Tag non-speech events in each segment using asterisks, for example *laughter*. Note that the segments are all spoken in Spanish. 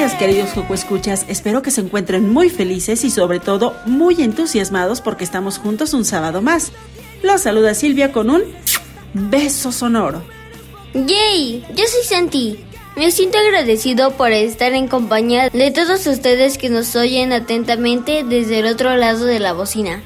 Días, queridos Joco Escuchas. Espero que se encuentren muy felices y sobre todo muy entusiasmados porque estamos juntos un sábado más. Los saluda Silvia con un beso sonoro. ¡Yay! Yo soy Santi. Me siento agradecido por estar en compañía de todos ustedes que nos oyen atentamente desde el otro lado de la bocina.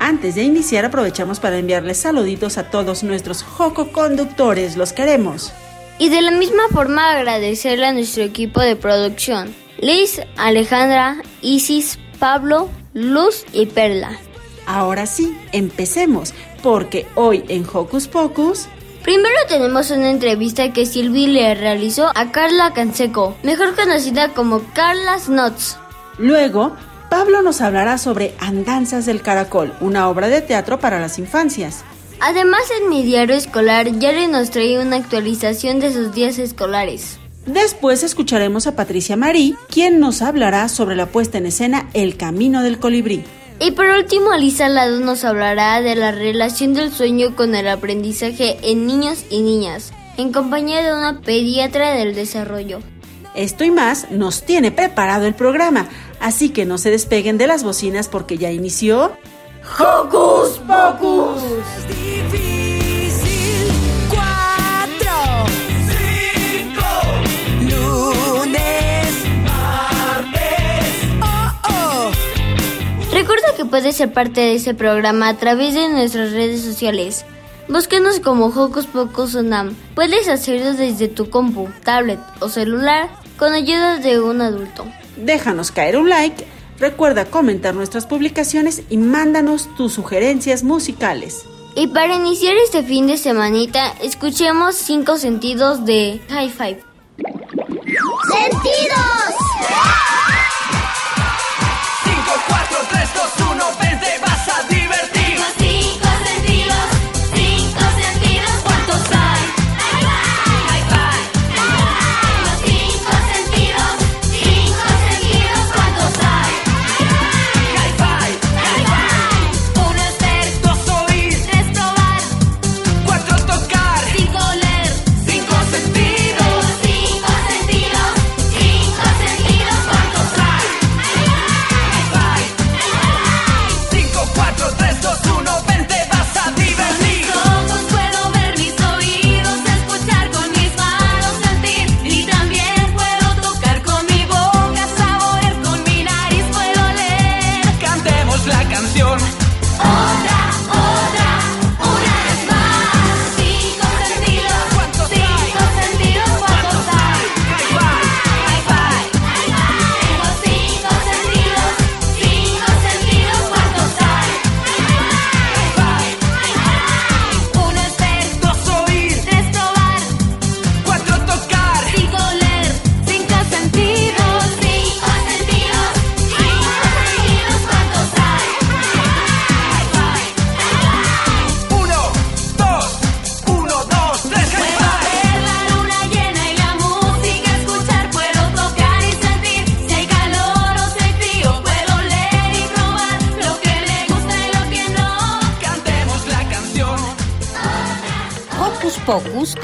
Antes de iniciar aprovechamos para enviarles saluditos a todos nuestros Joco conductores. Los queremos. Y de la misma forma agradecerle a nuestro equipo de producción. Liz, Alejandra, Isis, Pablo, Luz y Perla. Ahora sí, empecemos, porque hoy en Hocus Pocus Primero tenemos una entrevista que Silvi le realizó a Carla Canseco, mejor conocida como Carla Snots. Luego, Pablo nos hablará sobre Andanzas del Caracol, una obra de teatro para las infancias. Además, en mi diario escolar, Jerry nos trae una actualización de sus días escolares. Después escucharemos a Patricia Marí, quien nos hablará sobre la puesta en escena El Camino del Colibrí. Y por último, Alisa Lado nos hablará de la relación del sueño con el aprendizaje en niños y niñas, en compañía de una pediatra del desarrollo. Esto y más nos tiene preparado el programa, así que no se despeguen de las bocinas porque ya inició Hocus Pocus. es difícil. Cuatro, cinco, lunes, martes. Oh, oh. Recuerda que puedes ser parte de ese programa a través de nuestras redes sociales. Búsquenos como Hocus Pocus Unam. Puedes hacerlo desde tu compu, tablet o celular con ayuda de un adulto. Déjanos caer un like, recuerda comentar nuestras publicaciones y mándanos tus sugerencias musicales. Y para iniciar este fin de semanita, escuchemos cinco sentidos de High Five. ¡Sentidos!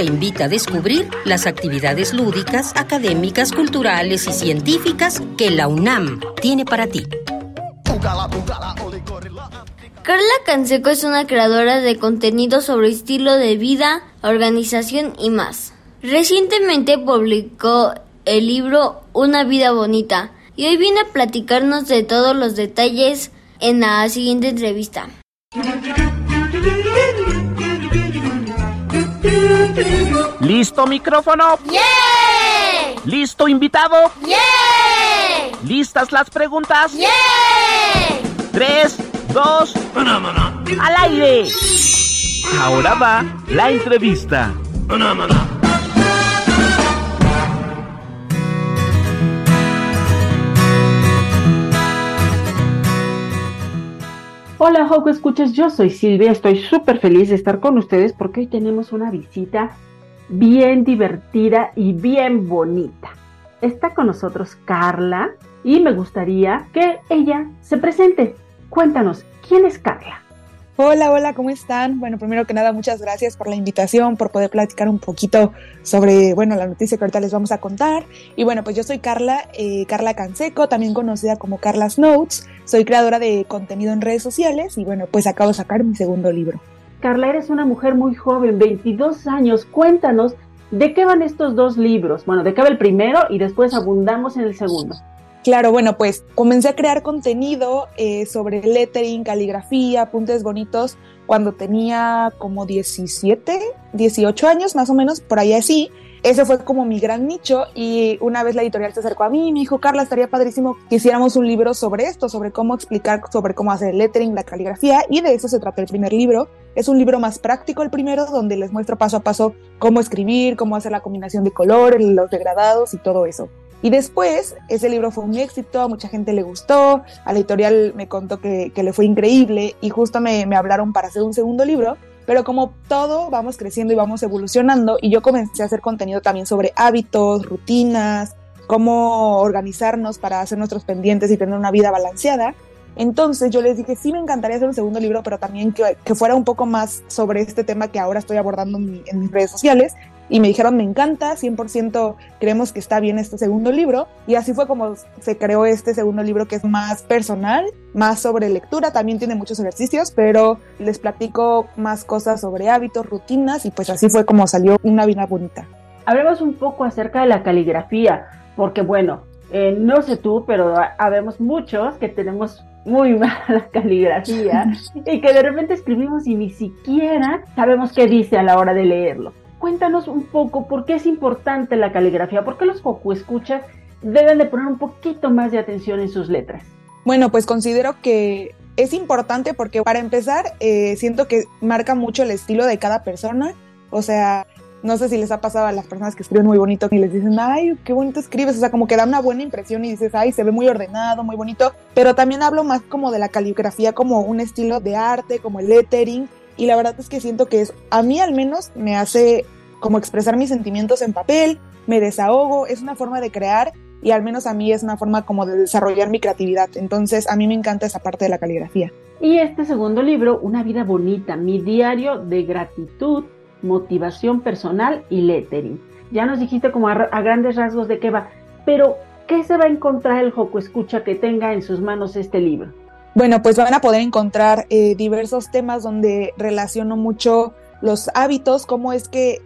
Te invita a descubrir las actividades lúdicas, académicas, culturales y científicas que la UNAM tiene para ti. Carla Canseco es una creadora de contenido sobre estilo de vida, organización y más. Recientemente publicó el libro Una vida bonita y hoy viene a platicarnos de todos los detalles en la siguiente entrevista. ¿Listo micrófono? ¿Listo invitado? ¿Listas las preguntas? Tres, dos, al aire. Ahora va la entrevista. Hola, Joco Escuchas, yo soy Silvia, estoy súper feliz de estar con ustedes porque hoy tenemos una visita bien divertida y bien bonita. Está con nosotros Carla y me gustaría que ella se presente. Cuéntanos, ¿quién es Carla? Hola, hola, ¿cómo están? Bueno, primero que nada, muchas gracias por la invitación, por poder platicar un poquito sobre, bueno, la noticia que ahorita les vamos a contar. Y bueno, pues yo soy Carla, eh, Carla Canseco, también conocida como Carla's Notes. Soy creadora de contenido en redes sociales y bueno, pues acabo de sacar mi segundo libro. Carla, eres una mujer muy joven, 22 años. Cuéntanos, ¿de qué van estos dos libros? Bueno, ¿de qué va el primero y después abundamos en el segundo? Claro, bueno, pues comencé a crear contenido eh, sobre lettering, caligrafía, apuntes bonitos cuando tenía como 17, 18 años más o menos, por ahí así. Ese fue como mi gran nicho y una vez la editorial se acercó a mí y me dijo, Carla, estaría padrísimo que hiciéramos un libro sobre esto, sobre cómo explicar, sobre cómo hacer el lettering, la caligrafía y de eso se trata el primer libro. Es un libro más práctico el primero, donde les muestro paso a paso cómo escribir, cómo hacer la combinación de colores, los degradados y todo eso. Y después, ese libro fue un éxito, a mucha gente le gustó, a la editorial me contó que, que le fue increíble y justo me, me hablaron para hacer un segundo libro, pero como todo vamos creciendo y vamos evolucionando y yo comencé a hacer contenido también sobre hábitos, rutinas, cómo organizarnos para hacer nuestros pendientes y tener una vida balanceada. Entonces yo les dije, sí, me encantaría hacer un segundo libro, pero también que, que fuera un poco más sobre este tema que ahora estoy abordando en, mi- en mis redes sociales. Y me dijeron, me encanta, 100% creemos que está bien este segundo libro. Y así fue como se creó este segundo libro que es más personal, más sobre lectura, también tiene muchos ejercicios, pero les platico más cosas sobre hábitos, rutinas y pues así fue como salió una vida bonita. Hablemos un poco acerca de la caligrafía, porque bueno, eh, no sé tú, pero ha- habemos muchos que tenemos muy *laughs* mala caligrafía *laughs* y que de repente escribimos y ni siquiera sabemos qué dice a la hora de leerlo. Cuéntanos un poco por qué es importante la caligrafía, por qué los escuchas deben de poner un poquito más de atención en sus letras. Bueno, pues considero que es importante porque para empezar, eh, siento que marca mucho el estilo de cada persona. O sea, no sé si les ha pasado a las personas que escriben muy bonito y les dicen, ay, qué bonito escribes. O sea, como que da una buena impresión y dices, ay, se ve muy ordenado, muy bonito. Pero también hablo más como de la caligrafía, como un estilo de arte, como el lettering. Y la verdad es que siento que es, a mí al menos me hace como expresar mis sentimientos en papel, me desahogo, es una forma de crear y al menos a mí es una forma como de desarrollar mi creatividad. Entonces a mí me encanta esa parte de la caligrafía. Y este segundo libro, Una vida bonita, mi diario de gratitud, motivación personal y lettering. Ya nos dijiste como a, grandes rasgos de qué va, pero ¿qué se va a encontrar el Joco Escucha que tenga en sus manos este libro? Bueno, pues van a poder encontrar eh, diversos temas donde relaciono mucho los hábitos, cómo es que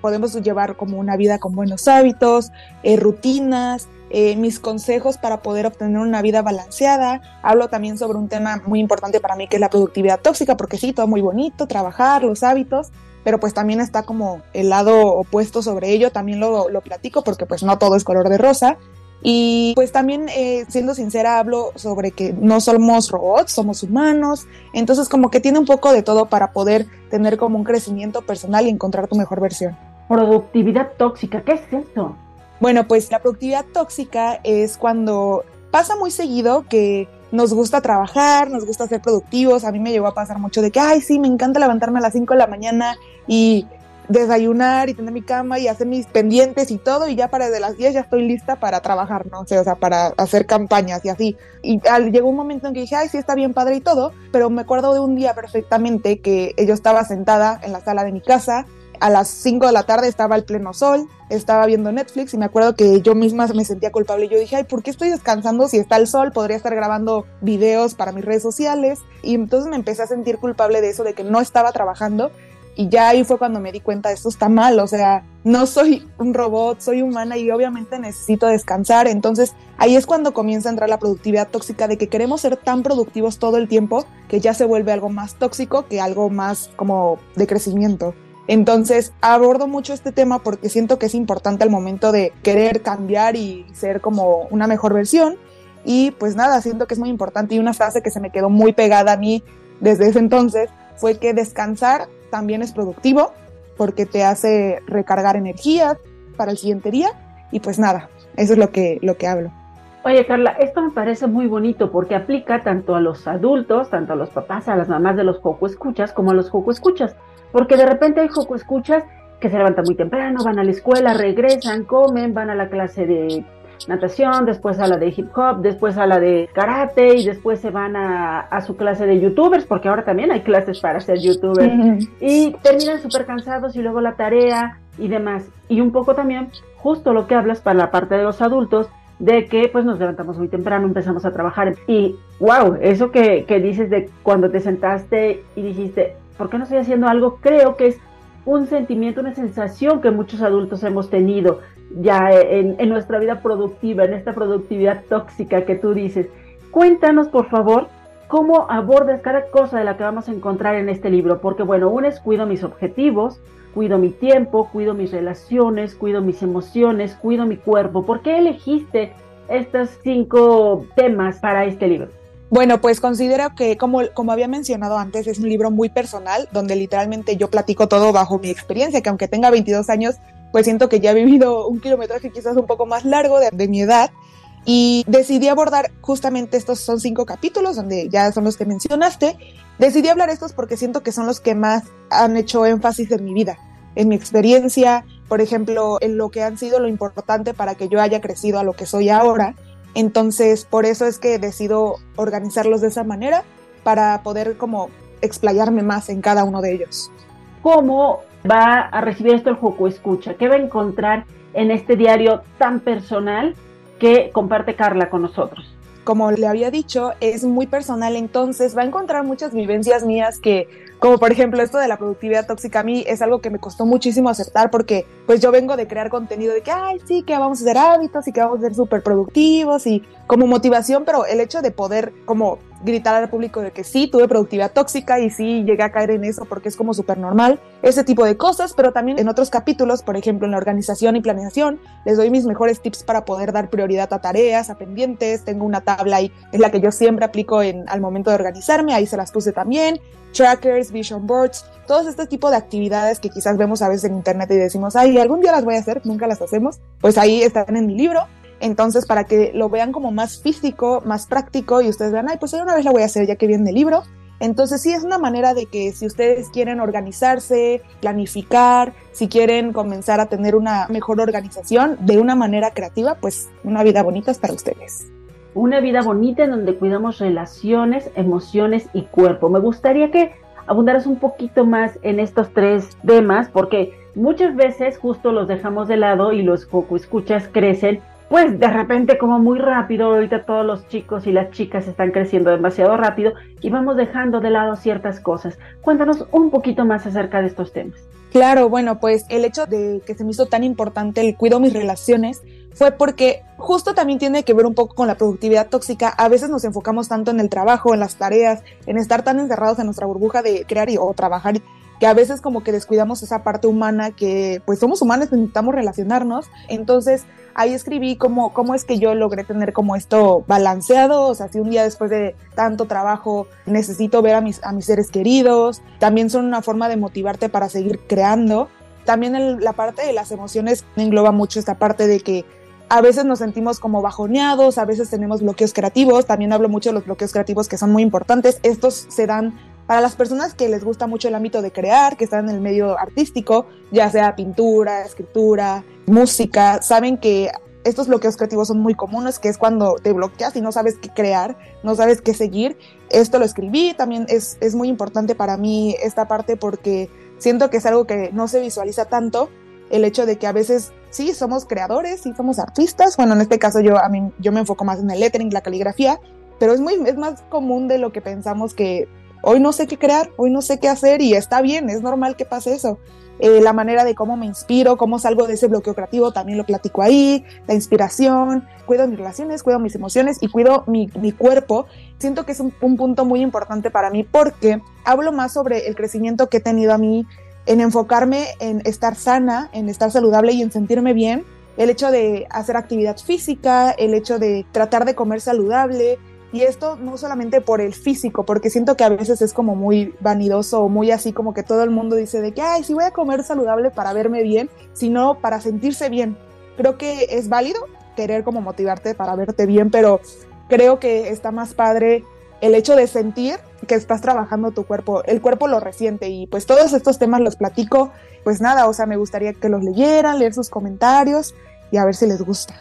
podemos llevar como una vida con buenos hábitos, eh, rutinas, eh, mis consejos para poder obtener una vida balanceada. Hablo también sobre un tema muy importante para mí que es la productividad tóxica, porque sí, todo muy bonito, trabajar, los hábitos, pero pues también está como el lado opuesto sobre ello, también lo, lo platico porque pues no todo es color de rosa. Y pues también, eh, siendo sincera, hablo sobre que no somos robots, somos humanos. Entonces como que tiene un poco de todo para poder tener como un crecimiento personal y encontrar tu mejor versión. Productividad tóxica, ¿qué es eso? Bueno, pues la productividad tóxica es cuando pasa muy seguido que nos gusta trabajar, nos gusta ser productivos. A mí me llegó a pasar mucho de que, ay, sí, me encanta levantarme a las 5 de la mañana y desayunar y tener mi cama y hacer mis pendientes y todo y ya para de las 10 ya estoy lista para trabajar, no sé, o sea, para hacer campañas y así. Y al, llegó un momento en que dije, ay, sí está bien padre y todo, pero me acuerdo de un día perfectamente que yo estaba sentada en la sala de mi casa a las 5 de la tarde estaba el pleno sol, estaba viendo Netflix y me acuerdo que yo misma me sentía culpable. Yo dije, ay, ¿por qué estoy descansando si está el sol? Podría estar grabando videos para mis redes sociales. Y entonces me empecé a sentir culpable de eso, de que no estaba trabajando. Y ya ahí fue cuando me di cuenta, esto está mal, o sea, no soy un robot, soy humana y obviamente necesito descansar. Entonces ahí es cuando comienza a entrar la productividad tóxica de que queremos ser tan productivos todo el tiempo que ya se vuelve algo más tóxico que algo más como de crecimiento. Entonces abordo mucho este tema porque siento que es importante al momento de querer cambiar y ser como una mejor versión. Y pues nada, siento que es muy importante y una frase que se me quedó muy pegada a mí desde ese entonces fue que descansar también es productivo porque te hace recargar energía para el siguiente día y pues nada, eso es lo que, lo que hablo. Oye, Carla, esto me parece muy bonito porque aplica tanto a los adultos, tanto a los papás, a las mamás de los joco escuchas, como a los joco escuchas. Porque de repente hay joco escuchas que se levantan muy temprano, van a la escuela, regresan, comen, van a la clase de natación, después a la de hip hop, después a la de karate y después se van a, a su clase de youtubers, porque ahora también hay clases para ser youtubers. Y terminan súper cansados y luego la tarea y demás. Y un poco también, justo lo que hablas para la parte de los adultos, de que pues nos levantamos muy temprano, empezamos a trabajar y wow, eso que, que dices de cuando te sentaste y dijiste, ¿por qué no estoy haciendo algo? Creo que es un sentimiento, una sensación que muchos adultos hemos tenido ya en, en, nuestra vida productiva, en esta productividad tóxica que tú dices. Cuéntanos, por favor, cómo abordas cada cosa de la que vamos a encontrar en este libro, porque bueno, uno es cuido mis objetivos, cuido mi tiempo, cuido mis relaciones, cuido mis emociones, cuido mi cuerpo. ¿Por qué elegiste estos cinco temas para este libro? Bueno, pues considero que, como, como había mencionado antes, es un libro muy personal, donde literalmente yo platico todo bajo mi experiencia, que aunque tenga 22 años, pues siento que ya he vivido un kilometraje quizás un poco más largo de, de mi edad. Y decidí abordar justamente estos son cinco capítulos, donde ya son los que mencionaste. Decidí hablar estos porque siento que son los que más han hecho énfasis en mi vida, en mi experiencia, por ejemplo, en lo que han sido lo importante para que yo haya crecido a lo que soy ahora. Entonces, por eso es que decido organizarlos de esa manera para poder como explayarme más en cada uno de ellos. ¿Cómo va a recibir esto el Joco Escucha? ¿Qué va a encontrar en este diario tan personal que comparte Carla con nosotros? Como le había dicho, es muy personal, entonces va a encontrar muchas vivencias mías que, como por ejemplo esto de la productividad tóxica, a mí es algo que me costó muchísimo aceptar porque pues yo vengo de crear contenido de que, ay, sí, que vamos a hacer hábitos y que vamos a ser súper productivos y como motivación, pero el hecho de poder como gritar al público de que sí, tuve productividad tóxica y sí llegué a caer en eso porque es como súper normal, ese tipo de cosas, pero también en otros capítulos, por ejemplo en la organización y planeación, les doy mis mejores tips para poder dar prioridad a tareas, a pendientes, tengo una tabla ahí, es la que yo siempre aplico al momento de organizarme, ahí se las puse también, trackers, vision boards, todos este tipo de actividades que quizás vemos a veces en internet y decimos, ay, algún día las voy a hacer, nunca las hacemos, pues ahí están en mi libro entonces, para que lo vean como más físico, más práctico y ustedes vean, ay, pues una vez la voy a hacer ya que viene el libro. Entonces, sí es una manera de que si ustedes quieren organizarse, planificar, si quieren comenzar a tener una mejor organización de una manera creativa, pues una vida bonita es para ustedes. Una vida bonita en donde cuidamos relaciones, emociones y cuerpo. Me gustaría que abundaras un poquito más en estos tres temas porque muchas veces justo los dejamos de lado y los escuchas crecen pues de repente como muy rápido, ahorita todos los chicos y las chicas están creciendo demasiado rápido y vamos dejando de lado ciertas cosas. Cuéntanos un poquito más acerca de estos temas. Claro, bueno, pues el hecho de que se me hizo tan importante el cuido mis relaciones fue porque justo también tiene que ver un poco con la productividad tóxica. A veces nos enfocamos tanto en el trabajo, en las tareas, en estar tan encerrados en nuestra burbuja de crear y, o trabajar que a veces como que descuidamos esa parte humana que pues somos humanos, necesitamos relacionarnos. Entonces ahí escribí cómo, cómo es que yo logré tener como esto balanceado, o sea, si un día después de tanto trabajo necesito ver a mis, a mis seres queridos, también son una forma de motivarte para seguir creando. También la parte de las emociones engloba mucho esta parte de que a veces nos sentimos como bajoneados, a veces tenemos bloqueos creativos, también hablo mucho de los bloqueos creativos que son muy importantes, estos se dan para las personas que les gusta mucho el ámbito de crear, que están en el medio artístico, ya sea pintura, escritura, música, saben que estos bloqueos creativos son muy comunes, que es cuando te bloqueas y no sabes qué crear, no sabes qué seguir. Esto lo escribí, también es, es muy importante para mí esta parte porque siento que es algo que no se visualiza tanto, el hecho de que a veces sí somos creadores, sí somos artistas, bueno, en este caso yo, a mí, yo me enfoco más en el lettering, la caligrafía, pero es, muy, es más común de lo que pensamos que hoy no sé qué crear, hoy no sé qué hacer y está bien, es normal que pase eso. Eh, la manera de cómo me inspiro, cómo salgo de ese bloqueo creativo, también lo platico ahí, la inspiración, cuido mis relaciones, cuido mis emociones y cuido mi, mi cuerpo. Siento que es un, un punto muy importante para mí porque hablo más sobre el crecimiento que he tenido a mí en enfocarme en estar sana, en estar saludable y en sentirme bien. El hecho de hacer actividad física, el hecho de tratar de comer saludable, y esto no solamente por el físico, porque siento que a veces es como muy vanidoso o muy así como que todo el mundo dice de que, ay, sí voy a comer saludable para verme bien, sino para sentirse bien. Creo que es válido querer como motivarte para verte bien, pero creo que está más padre el hecho de sentir que estás trabajando tu cuerpo. El cuerpo lo resiente y pues todos estos temas los platico. Pues nada, o sea, me gustaría que los leyeran, leer sus comentarios y a ver si les gusta.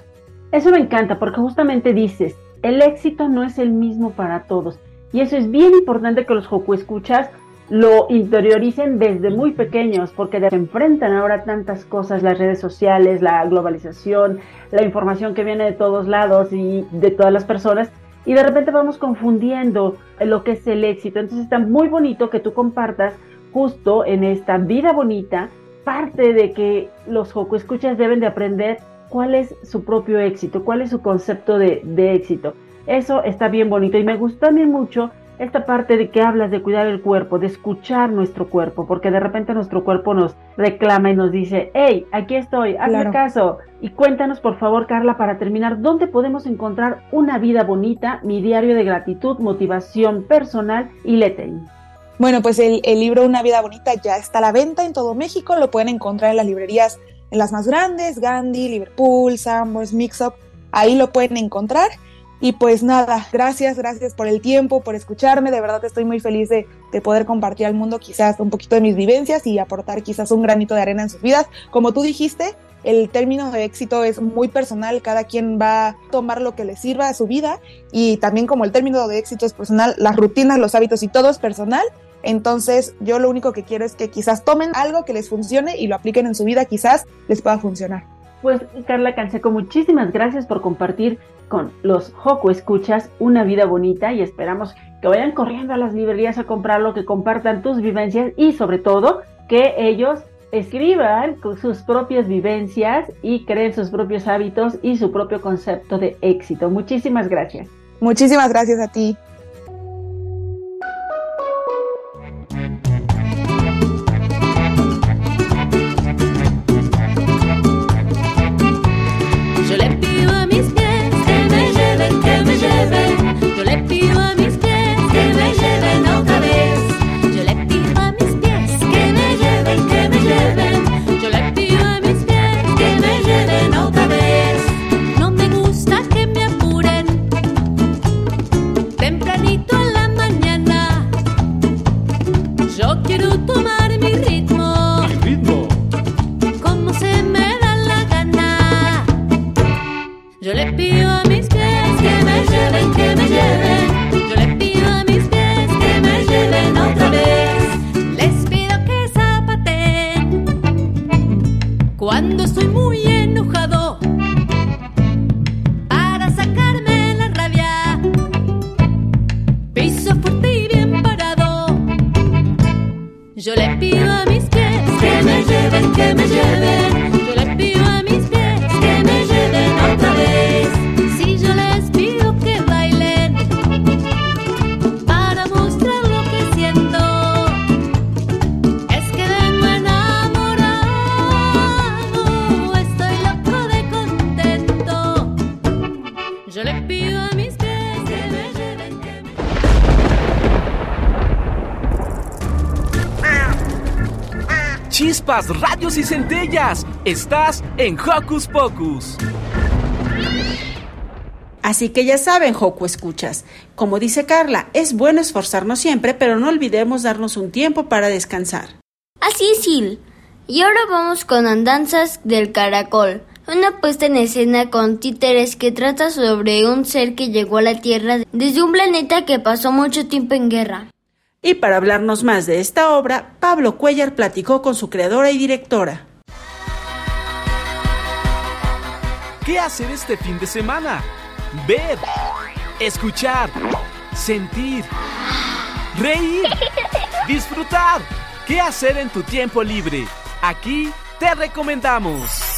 Eso me encanta porque justamente dices, el éxito no es el mismo para todos. Y eso es bien importante que los Joku escuchas lo interioricen desde muy pequeños, porque se enfrentan ahora tantas cosas, las redes sociales, la globalización, la información que viene de todos lados y de todas las personas, y de repente vamos confundiendo lo que es el éxito. Entonces está muy bonito que tú compartas justo en esta vida bonita parte de que los Joku escuchas deben de aprender cuál es su propio éxito, cuál es su concepto de, de, éxito. Eso está bien bonito y me gusta también mucho esta parte de que hablas de cuidar el cuerpo, de escuchar nuestro cuerpo, porque de repente nuestro cuerpo nos reclama y nos dice, hey, aquí estoy, hazme Claro. caso. Y cuéntanos, por favor, Carla, para terminar, ¿dónde podemos encontrar una vida bonita, mi diario de gratitud, motivación personal y lettering? Bueno, pues el, el libro Una vida bonita ya está a la venta en todo México, lo pueden encontrar en las librerías, en las más grandes, Gandhi, Liverpool, Sambors, Mix Up, ahí lo pueden encontrar. Y pues nada, gracias, gracias por el tiempo, por escucharme, de verdad estoy muy feliz de, de poder compartir al mundo quizás un poquito de mis vivencias y aportar quizás un granito de arena en sus vidas. Como tú dijiste, el término de éxito es muy personal, cada quien va a tomar lo que le sirva a su vida y también como el término de éxito es personal, las rutinas, los hábitos y todo es personal. Entonces yo lo único que quiero es que quizás tomen algo que les funcione y lo apliquen en su vida, quizás les pueda funcionar. Pues Carla Canseco, muchísimas gracias por compartir con los Joco Escuchas una vida bonita y esperamos que vayan corriendo a las librerías a comprarlo, que compartan tus vivencias y sobre todo que ellos escriban sus propias vivencias y creen sus propios hábitos y su propio concepto de éxito. Muchísimas gracias. Muchísimas gracias a ti. Y centellas. Estás en Hocus Pocus. Así que ya saben, Joco escuchas. Como dice Carla, es bueno esforzarnos siempre, pero no olvidemos darnos un tiempo para descansar. Así es, Sil. Y ahora vamos con Andanzas del Caracol, una puesta en escena con títeres que trata sobre un ser que llegó a la Tierra desde un planeta que pasó mucho tiempo en guerra. Y para hablarnos más de esta obra, Pablo Cuellar platicó con su creadora y directora. ¿Qué hacer este fin de semana? Ver, escuchar, sentir, reír, *laughs* disfrutar. ¿Qué hacer en tu tiempo libre? Aquí te recomendamos.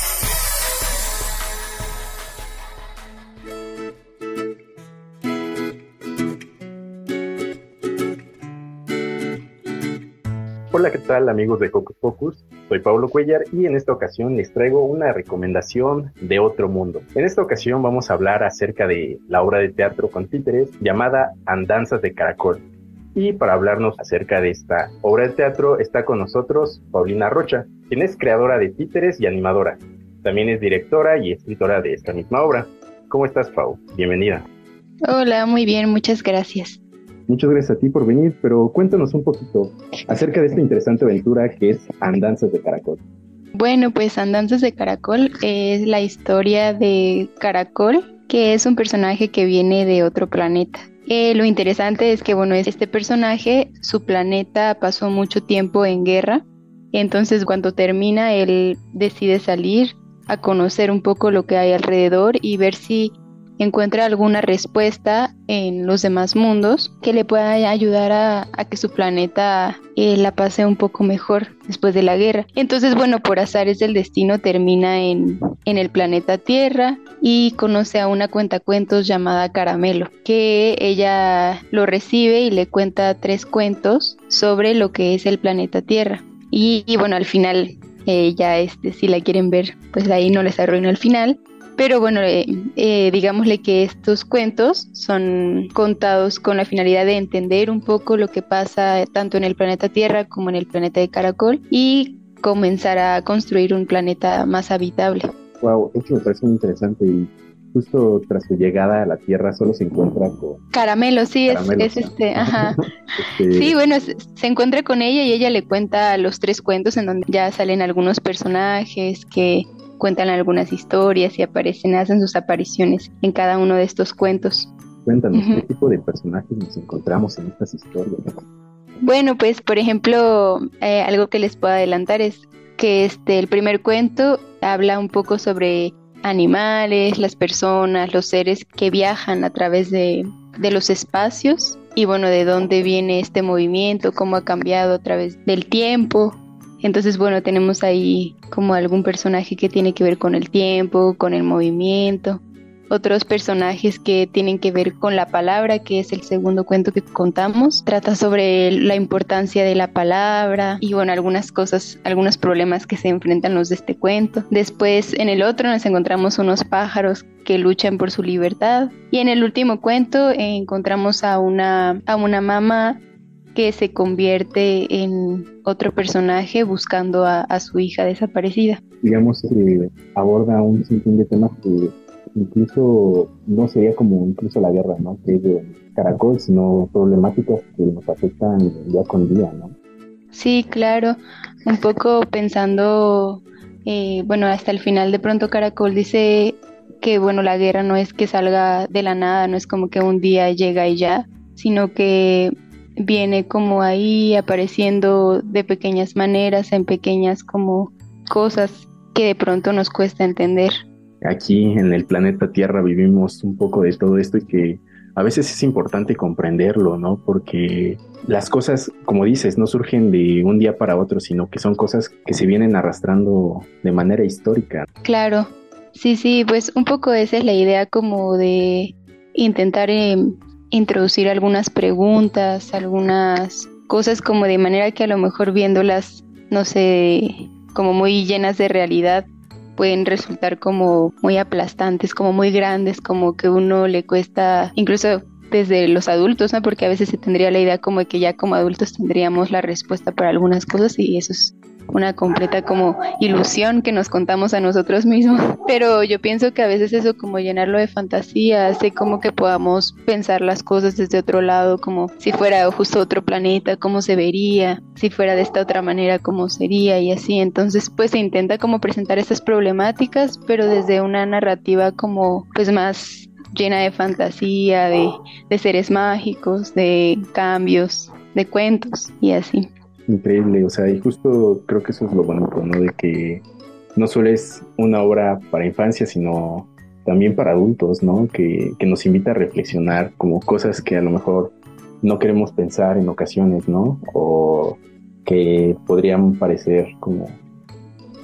Hola, ¿qué tal amigos de Hocus Pocus? Soy Pablo Cuellar y en esta ocasión les traigo una recomendación de otro mundo. En esta ocasión vamos a hablar acerca de la obra de teatro con títeres llamada Andanzas de Caracol. Y para hablarnos acerca de esta obra de teatro está con nosotros Paulina Rocha, quien es creadora de títeres y animadora. También es directora y escritora de esta misma obra. ¿Cómo estás, Pau? Bienvenida. Hola, muy bien, muchas gracias. Muchas gracias a ti por venir, pero cuéntanos un poquito acerca de esta interesante aventura que es Andanzas de Caracol. Bueno, pues Andanzas de Caracol es la historia de Caracol, que es un personaje que viene de otro planeta. Eh, lo interesante es que, bueno, este personaje, su planeta pasó mucho tiempo en guerra, entonces cuando termina, él decide salir a conocer un poco lo que hay alrededor y ver si encuentra alguna respuesta en los demás mundos que le pueda ayudar a, a que su planeta eh, la pase un poco mejor después de la guerra. Entonces, bueno, por azares del destino termina en, en el planeta Tierra y conoce a una cuentacuentos llamada Caramelo, que ella lo recibe y le cuenta tres cuentos sobre lo que es el planeta Tierra. Y, y bueno, al final, eh, ya este, si la quieren ver, pues ahí no les arruino el final. Pero bueno, eh, eh, digámosle que estos cuentos son contados con la finalidad de entender un poco lo que pasa tanto en el planeta Tierra como en el planeta de Caracol y comenzar a construir un planeta más habitable. Wow, esto me parece muy interesante y justo tras su llegada a la Tierra solo se encuentra con... Caramelo, sí, Caramelo, es, este, ajá. *laughs* este, Sí, bueno, se, se encuentra con ella y ella le cuenta los tres cuentos en donde ya salen algunos personajes que cuentan algunas historias y aparecen, hacen sus apariciones en cada uno de estos cuentos. Cuéntanos. ¿qué tipo de personajes nos encontramos en estas historias? Bueno, pues por ejemplo, eh, algo que les puedo adelantar es que este el primer cuento habla un poco sobre animales, las personas, los seres que viajan a través de, de los espacios y bueno, de dónde viene este movimiento, cómo ha cambiado a través del tiempo. Entonces, bueno, tenemos ahí como algún personaje que tiene que ver con el tiempo, con el movimiento otros personajes que tienen que ver con la palabra, que es el segundo cuento que contamos. Trata sobre la importancia de la palabra y bueno, algunas cosas, algunos problemas que se enfrentan los de este cuento. Después en el otro nos encontramos unos pájaros que luchan por su libertad y en el último cuento encontramos a una, a una mamá que se convierte en otro personaje buscando a, a su hija desaparecida. Digamos que aborda un sinfín de temas que incluso no sería como incluso la guerra, ¿no? Que es de Caracol, sino problemáticas que nos afectan día con día, ¿no? Sí, claro, un poco pensando, eh, bueno, hasta el final de pronto Caracol dice que, bueno, la guerra no es que salga de la nada, no es como que un día llega y ya, sino que viene como ahí apareciendo de pequeñas maneras, en pequeñas como cosas que de pronto nos cuesta entender. Aquí en el planeta Tierra vivimos un poco de todo esto y que a veces es importante comprenderlo, ¿no? Porque las cosas, como dices, no surgen de un día para otro, sino que son cosas que se vienen arrastrando de manera histórica. Claro, sí, sí, pues un poco esa es la idea como de intentar eh, introducir algunas preguntas, algunas cosas como de manera que a lo mejor viéndolas, no sé, como muy llenas de realidad, pueden resultar como muy aplastantes, como muy grandes, como que uno le cuesta, incluso desde los adultos, ¿no? Porque a veces se tendría la idea como de que ya como adultos tendríamos la respuesta para algunas cosas y eso es una completa como ilusión que nos contamos a nosotros mismos. *laughs* Pero yo pienso que a veces eso como llenarlo de fantasía hace como que podamos pensar las cosas desde otro lado, como si fuera justo otro planeta, cómo se vería, si fuera de esta otra manera, cómo sería y así. Entonces pues se intenta como presentar estas problemáticas, pero desde una narrativa como pues más llena de fantasía, de, de seres mágicos, de cambios de cuentos y así. Increíble, o sea, y justo creo que eso es lo bonito, ¿no? De que no solo es una obra para infancia, sino también para adultos, ¿no? Que, que nos invita a reflexionar como cosas que a lo mejor no queremos pensar en ocasiones, ¿no? O que podrían parecer como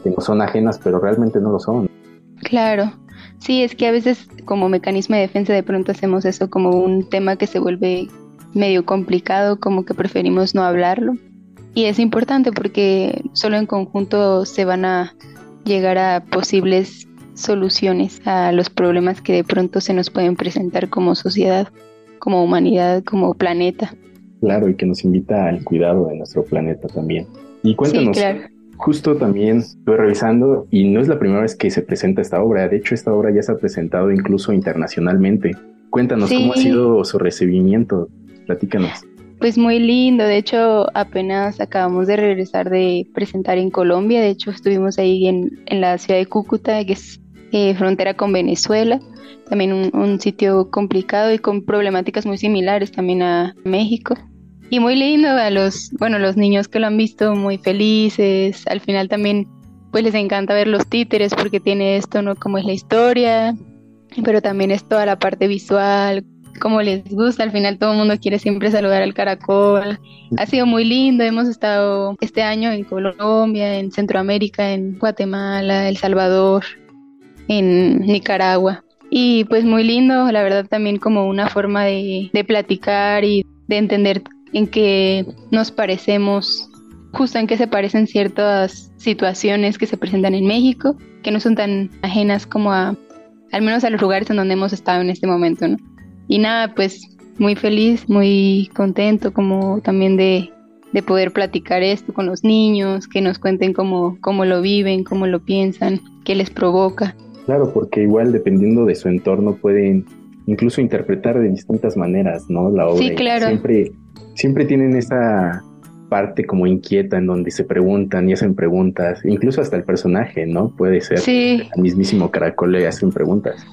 que no son ajenas, pero realmente no lo son. Claro, sí, es que a veces como mecanismo de defensa de pronto hacemos eso como un tema que se vuelve medio complicado, como que preferimos no hablarlo. Y es importante porque solo en conjunto se van a llegar a posibles soluciones a los problemas que de pronto se nos pueden presentar como sociedad, como humanidad, como planeta. Claro, y que nos invita al cuidado de nuestro planeta también. Y cuéntanos, Sí, claro. justo también estoy revisando y no es la primera vez que se presenta esta obra, de hecho esta obra ya se ha presentado incluso internacionalmente. Cuéntanos cómo ha sido su recibimiento, platícanos. Pues muy lindo, de hecho apenas acabamos de regresar de presentar en Colombia, de hecho estuvimos ahí en, en la ciudad de Cúcuta, que es eh, frontera con Venezuela, también un, un sitio complicado y con problemáticas muy similares también a México. Y muy lindo a los, bueno, los niños que lo han visto muy felices, al final también pues les encanta ver los títeres porque tiene esto, ¿no? Como es la historia, pero también es toda la parte visual, como les gusta, al final todo el mundo quiere siempre saludar al caracol. Ha sido muy lindo, hemos estado este año en Colombia, en Centroamérica, en Guatemala, El Salvador, en Nicaragua. Y pues muy lindo, la verdad también como una forma de, de platicar y de entender en qué nos parecemos, justo en qué se parecen ciertas situaciones que se presentan en México, que no son tan ajenas como a, al menos a los lugares en donde hemos estado en este momento, ¿no? Y nada, pues muy feliz, muy contento como también de, de poder platicar esto con los niños, que nos cuenten cómo, cómo lo viven, cómo lo piensan, qué les provoca. Claro, porque igual dependiendo de su entorno pueden incluso interpretar de distintas maneras, ¿no? La obra. Sí, claro. Siempre, siempre tienen esa parte como inquieta en donde se preguntan y hacen preguntas, incluso hasta el personaje, ¿no? Puede ser Sí. al mismísimo caracol le hacen preguntas.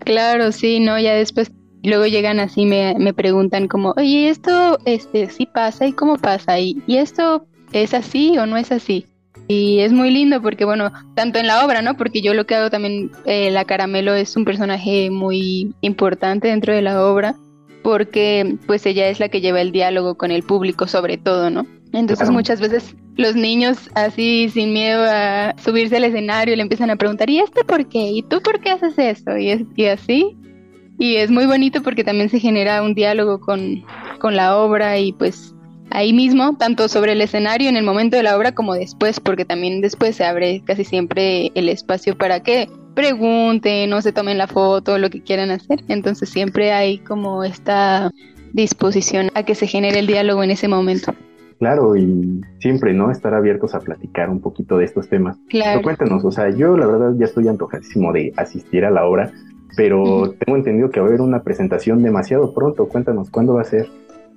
Claro, sí, no, ya después luego llegan así, me, me preguntan como, oye, esto este, sí pasa y cómo pasa, y, y esto es así o no es así. Y es muy lindo porque, bueno, tanto en la obra, ¿no? Porque yo lo que hago también, eh, la Caramelo es un personaje muy importante dentro de la obra, porque pues ella es la que lleva el diálogo con el público sobre todo, ¿no? Entonces Claro. muchas veces los niños así sin miedo a subirse al escenario le empiezan a preguntar, ¿y este por qué? ¿Y tú por qué haces eso? Y, es, y así. Y es muy bonito porque también se genera un diálogo con, con la obra y pues ahí mismo, tanto sobre el escenario en el momento de la obra como después, porque también después se abre casi siempre el espacio para que pregunten o se tomen la foto, lo que quieran hacer. Entonces siempre hay como esta disposición a que se genere el diálogo en ese momento. Claro, y siempre, ¿no? Estar abiertos a platicar un poquito de estos temas. Claro. Pero cuéntanos, o sea, yo la verdad ya estoy antojadísimo de asistir a la obra, pero tengo entendido que va a haber una presentación demasiado pronto. Cuéntanos, ¿cuándo va a ser?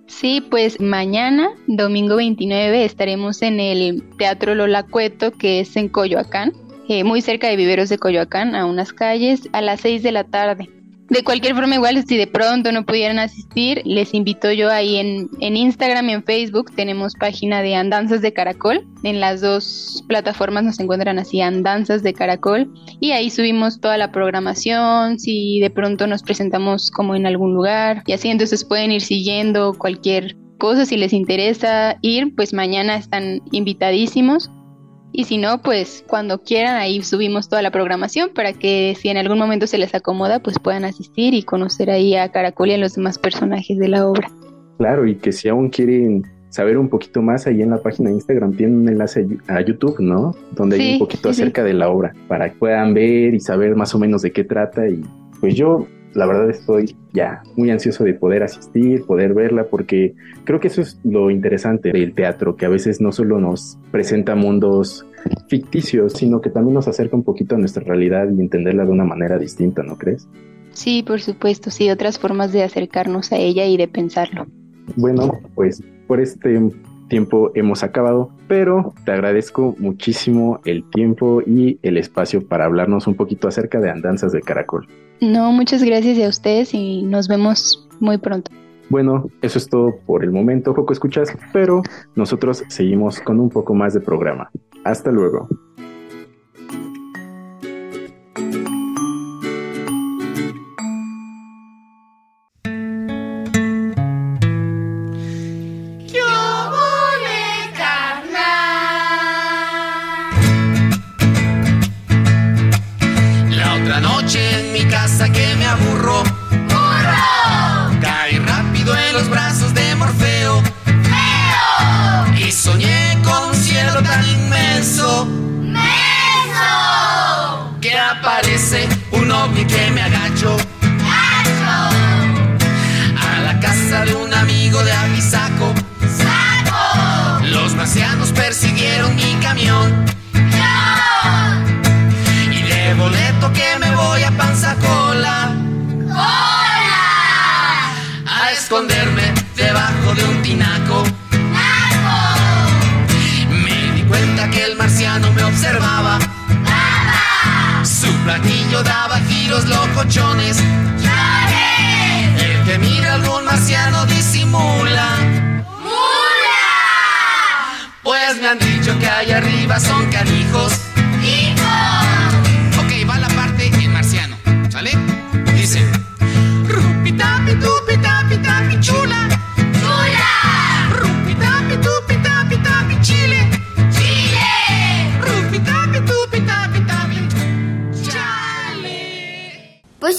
Sí, pues mañana, domingo 29, estaremos en el Teatro Lola Cueto, que es en Coyoacán, eh, muy cerca de Viveros de Coyoacán, a unas calles, a las 6 de la tarde. De cualquier forma, igual si de pronto no pudieran asistir, les invito yo ahí en, en Instagram y en Facebook. Tenemos página de Andanzas de Caracol. En las dos plataformas nos encuentran así Andanzas de Caracol. Y ahí subimos toda la programación, si de pronto nos presentamos como en algún lugar. Y así entonces pueden ir siguiendo cualquier cosa. Si les interesa ir, pues mañana están invitadísimos. Y si no, pues cuando quieran ahí subimos toda la programación para que si en algún momento se les acomoda, pues puedan asistir y conocer ahí a Caracol y a los demás personajes de la obra. Claro, y que si aún quieren saber un poquito más, ahí en la página de Instagram tienen un enlace a YouTube, ¿no? Donde hay un poquito sí, sí. acerca de la obra, para que puedan ver y saber más o menos de qué trata. Y pues yo, la verdad, estoy ya muy ansioso de poder asistir, poder verla, porque creo que eso es lo interesante del teatro, que a veces no solo nos presenta mundos ficticios, sino que también nos acerca un poquito a nuestra realidad y entenderla de una manera distinta, ¿no crees? Sí, por supuesto, sí, otras formas de acercarnos a ella y de pensarlo. Bueno, pues por este tiempo hemos acabado, pero te agradezco muchísimo el tiempo y el espacio para hablarnos un poquito acerca de Andanzas de Caracol. No, muchas gracias a ustedes y nos vemos muy pronto. Bueno, eso es todo por el momento, Joco Escuchas, pero nosotros seguimos con un poco más de programa. Hasta luego. Ovni que me agacho. ¡Gacho! A la casa de un amigo de Apisaco. ¡Saco! Los marcianos persiguieron mi camión. Y de boleto que me voy a Panzacola. ¡Hola! A esconderme debajo de un tinaco. ¡Naco! Me di cuenta que el marciano me observaba. ¡Baba! Su platillo daba giros locochones. El que mira algún marciano disimula. ¡Mula! Pues me han dicho que allá arriba son canijos.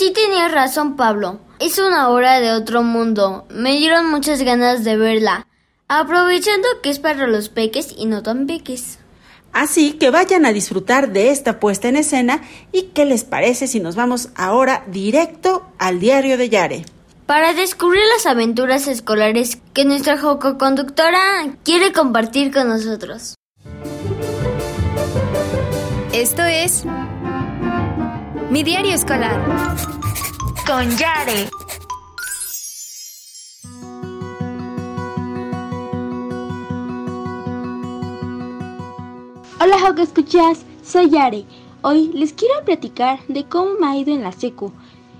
Sí tenías razón, Pablo. Es una obra de otro mundo. Me dieron muchas ganas de verla. Aprovechando que es para los peques y no tan peques. Así que vayan a disfrutar de esta puesta en escena y qué les parece si nos vamos ahora directo al diario de Yare. Para descubrir las aventuras escolares que nuestra jococonductora quiere compartir con nosotros. Esto es Mi Diario Escolar con Yare. Hola Joco Escuchas, soy Yare. Hoy les quiero platicar de cómo me ha ido en la secu.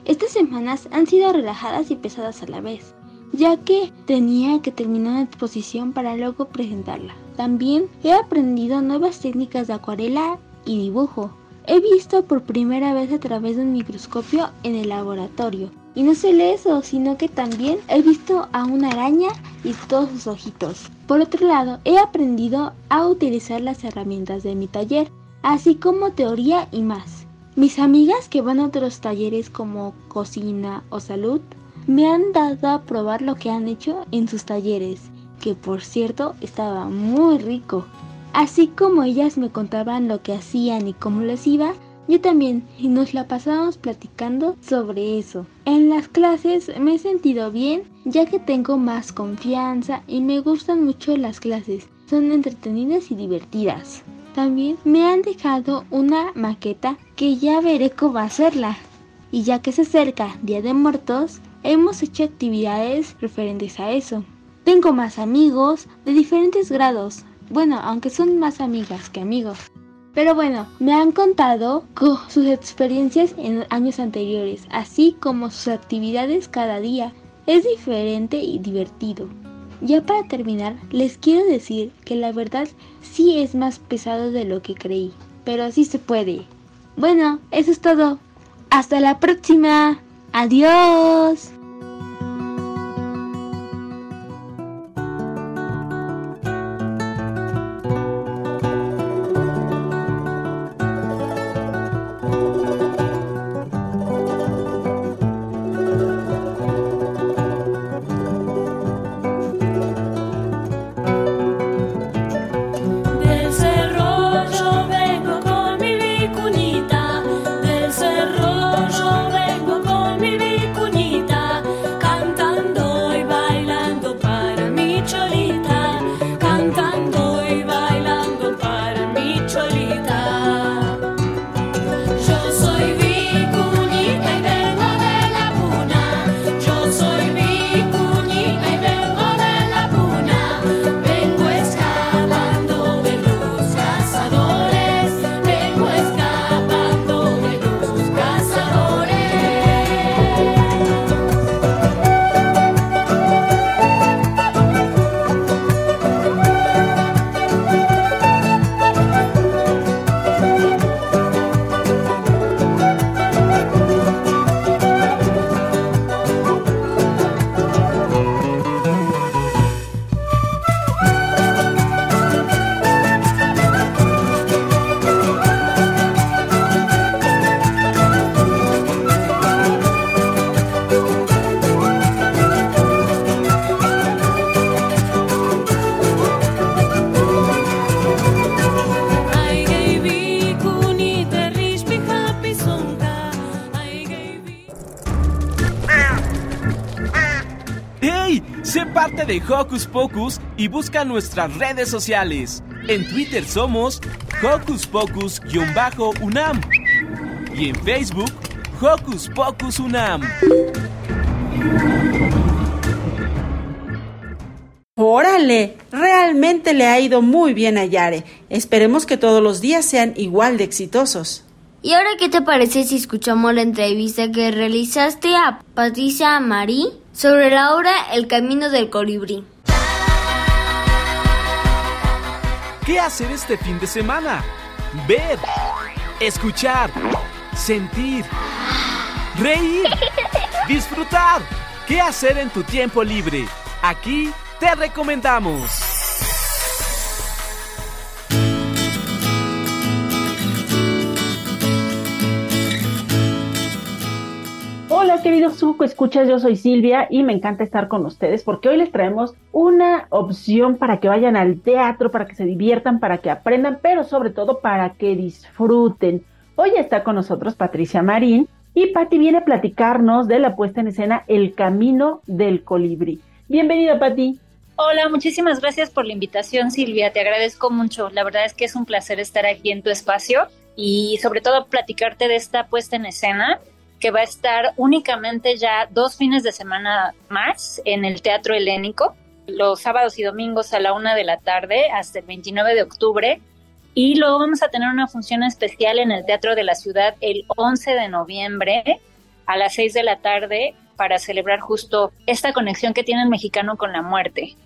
Estas semanas han sido relajadas y pesadas a la vez, ya que tenía que terminar una exposición para luego presentarla. También he aprendido nuevas técnicas de acuarela y dibujo. He visto por primera vez a través de un microscopio en el laboratorio. Y no solo eso, sino que también he visto a una araña y todos sus ojitos. Por otro lado, he aprendido a utilizar las herramientas de mi taller, así como teoría y más. Mis amigas que van a otros talleres como cocina o salud me han dado a probar lo que han hecho en sus talleres, que por cierto estaba muy rico. Así como ellas me contaban lo que hacían y cómo les iba, yo también, y nos la pasábamos platicando sobre eso. En las clases me he sentido bien, ya que tengo más confianza y me gustan mucho las clases. Son entretenidas y divertidas. También me han dejado una maqueta que ya veré cómo hacerla. Y ya que se acerca Día de Muertos, hemos hecho actividades referentes a eso. Tengo más amigos de diferentes grados. Bueno, aunque son más amigas que amigos. Pero bueno, me han contado co- sus experiencias en años anteriores, así como sus actividades cada día. Es diferente y divertido. Ya para terminar, les quiero decir que la verdad sí es más pesado de lo que creí, pero sí se puede. Bueno, eso es todo. Hasta la próxima. Adiós. De Hocus Pocus y busca nuestras redes sociales. En Twitter somos Hocus Pocus-UNAM y en Facebook Hocus Pocus UNAM. Órale, realmente le ha ido muy bien a Yare. Esperemos que todos los días sean igual de exitosos. ¿Y ahora qué te parece si escuchamos la entrevista que realizaste a Patricia Marí sobre la obra El Camino del Colibrí? ¿Qué hacer este fin de semana? Ver, escuchar, sentir, reír, *laughs* disfrutar. ¿Qué hacer en tu tiempo libre? Aquí te recomendamos. Hola queridos Suco Escuchas, yo soy Silvia y me encanta estar con ustedes porque hoy les traemos una opción para que vayan al teatro, para que se diviertan, para que aprendan, pero sobre todo para que disfruten. Hoy está con nosotros Patricia Marín y Patti viene a platicarnos de la puesta en escena El Camino del Colibrí. Bienvenida Patti. Hola, muchísimas gracias por la invitación, Silvia. Te agradezco mucho. La verdad es que es un placer estar aquí en tu espacio y sobre todo platicarte de esta puesta en escena que va a estar únicamente ya dos fines de semana más en el Teatro Helénico, los sábados y domingos a la una de la tarde hasta el 29 de octubre. Y luego vamos a tener una función especial en el Teatro de la Ciudad el 11 de noviembre a las 6 de la tarde para celebrar justo esta conexión que tiene el mexicano con la muerte.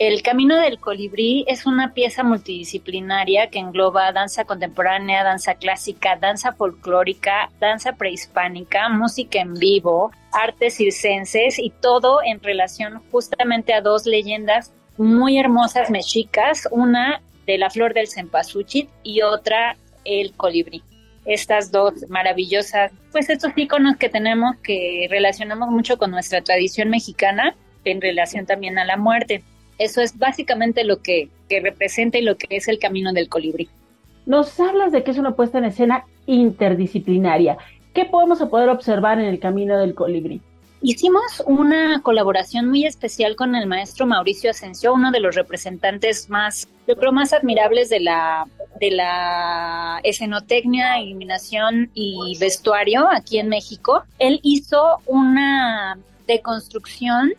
El Camino del Colibrí es una pieza multidisciplinaria que engloba danza contemporánea, danza clásica, danza folclórica, danza prehispánica, música en vivo, artes circenses y todo en relación justamente a dos leyendas muy hermosas mexicas, una de la flor del cempasúchil y otra el colibrí. Estas dos maravillosas, pues estos íconos que tenemos que relacionamos mucho con nuestra tradición mexicana en relación también a la muerte. Eso es básicamente lo que, que representa y lo que es el camino del colibrí. Nos hablas de que es una puesta en escena interdisciplinaria. ¿Qué podemos poder observar en el camino del colibrí? Hicimos una colaboración muy especial con el maestro Mauricio Asensio, uno de los representantes más, yo creo, más admirables de la, de la escenotecnia, iluminación y vestuario aquí en México. Él hizo una deconstrucción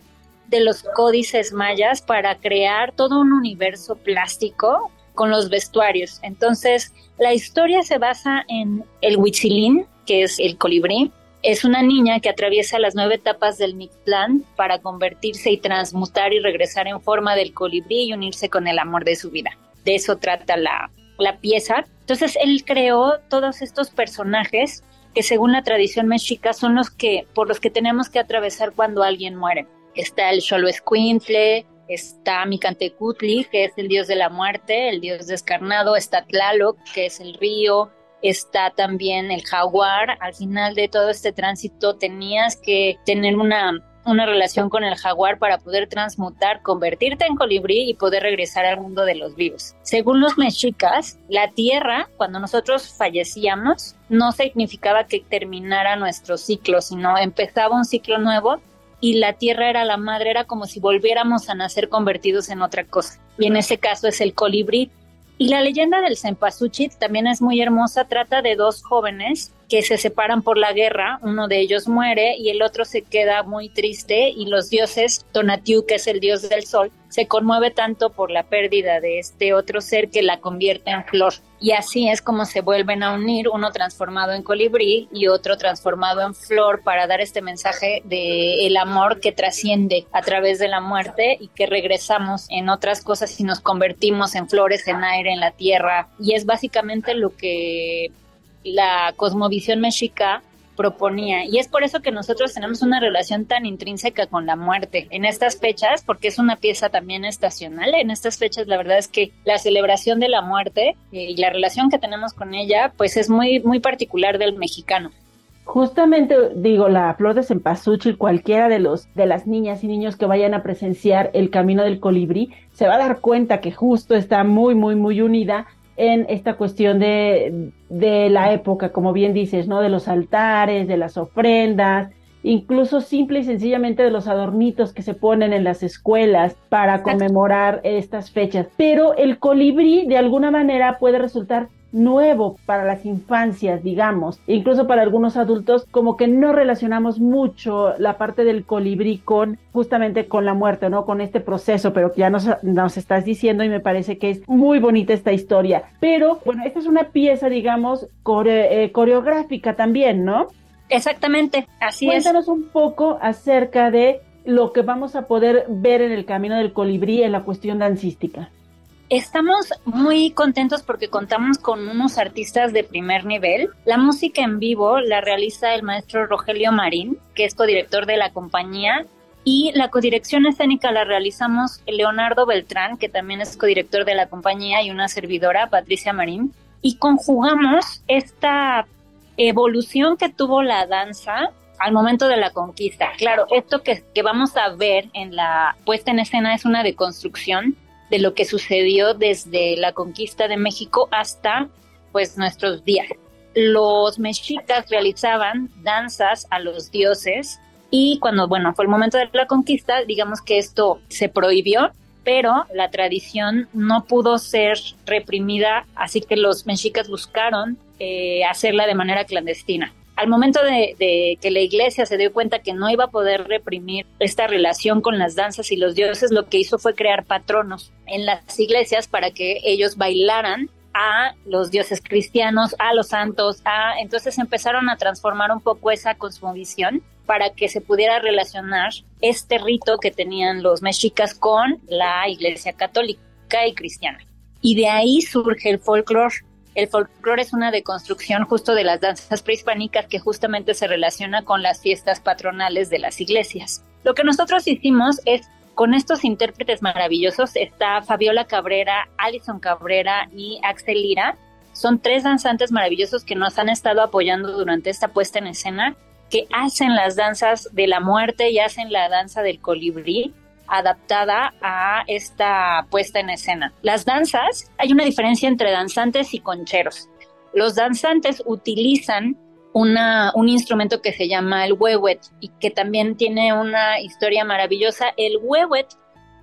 de los códices mayas para crear todo un universo plástico con los vestuarios. Entonces, la historia se basa en el huitzilín, que es el colibrí. Es una niña que atraviesa las nueve etapas del Mictlán para convertirse y transmutar y regresar en forma del colibrí y unirse con el amor de su vida. De eso trata la, la pieza. Entonces, él creó todos estos personajes que según la tradición mexica son los que por los que tenemos que atravesar cuando alguien muere está el Xoloescuintle, está Micantecutli, que es el dios de la muerte, el dios descarnado, está Tlaloc, que es el río, está también el jaguar. Al final de todo este tránsito tenías que tener una, una relación con el jaguar para poder transmutar, convertirte en colibrí y poder regresar al mundo de los vivos. Según los mexicas, la tierra, cuando nosotros fallecíamos, no significaba que terminara nuestro ciclo, sino empezaba un ciclo nuevo y la tierra era la madre, era como si volviéramos a nacer convertidos en otra cosa. Y en ese caso es el colibrí. Y la leyenda del Cempasúchil también es muy hermosa, trata de dos jóvenes que se separan por la guerra, uno de ellos muere y el otro se queda muy triste y los dioses, Tonatiuh, que es el dios del sol, se conmueve tanto por la pérdida de este otro ser que la convierte en flor. Y así es como se vuelven a unir, uno transformado en colibrí y otro transformado en flor para dar este mensaje de el amor que trasciende a través de la muerte y que regresamos en otras cosas y nos convertimos en flores, en aire, en la tierra. Y es básicamente lo que la cosmovisión mexica proponía. Y es por eso que nosotros tenemos una relación tan intrínseca con la muerte en estas fechas, porque es una pieza también estacional. En estas fechas, la verdad es que la celebración de la muerte y la relación que tenemos con ella, pues es muy, muy particular del mexicano. Justamente digo, la flor de cempasúchil, cualquiera de los de las niñas y niños que vayan a presenciar el camino del colibrí, se va a dar cuenta que justo está muy, muy, muy unida en esta cuestión de, de, la época, como bien dices, ¿no? De los altares, de las ofrendas, incluso simple y sencillamente de los adornitos que se ponen en las escuelas para conmemorar estas fechas. Pero el colibrí de alguna manera puede resultar nuevo para las infancias, digamos, incluso para algunos adultos, como que no relacionamos mucho la parte del colibrí con justamente con la muerte, ¿no? Con este proceso, pero que ya nos, nos estás diciendo y me parece que es muy bonita esta historia. Pero bueno, esta es una pieza, digamos, core, eh, coreográfica también, ¿no? Exactamente, así Cuéntanos es. Cuéntanos un poco acerca de lo que vamos a poder ver en el camino del colibrí en la cuestión dancística. Estamos muy contentos porque contamos con unos artistas de primer nivel. La música en vivo la realiza el maestro Rogelio Marín, que es codirector de la compañía, y la codirección escénica la realizamos Leonardo Beltrán, que también es codirector de la compañía, y una servidora, Patricia Marín, y conjugamos esta evolución que tuvo la danza al momento de la conquista. Claro, esto que, que vamos a ver en la puesta en escena es una deconstrucción de lo que sucedió desde la conquista de México hasta pues nuestros días. Los mexicas realizaban danzas a los dioses y cuando bueno fue el momento de la conquista digamos que esto se prohibió pero la tradición no pudo ser reprimida así que los mexicas buscaron eh, hacerla de manera clandestina al momento de, que la iglesia se dio cuenta que no iba a poder reprimir esta relación con las danzas y los dioses, lo que hizo fue crear patronos en las iglesias para que ellos bailaran a los dioses cristianos, a los santos, a entonces empezaron a transformar un poco esa cosmovisión para que se pudiera relacionar este rito que tenían los mexicas con la iglesia católica y cristiana. Y de ahí surge el folclore el folclore es una deconstrucción justo de las danzas prehispánicas que justamente se relaciona con las fiestas patronales de las iglesias. Lo que nosotros hicimos es con estos intérpretes maravillosos está Fabiola Cabrera, Alison Cabrera y Axel Lira. Son tres danzantes maravillosos que nos han estado apoyando durante esta puesta en escena, que hacen las danzas de la muerte y hacen la danza del colibrí adaptada a esta puesta en escena. Las danzas, hay una diferencia entre danzantes y concheros. Los danzantes utilizan una, un instrumento que se llama el huehuet y que también tiene una historia maravillosa. El huehuet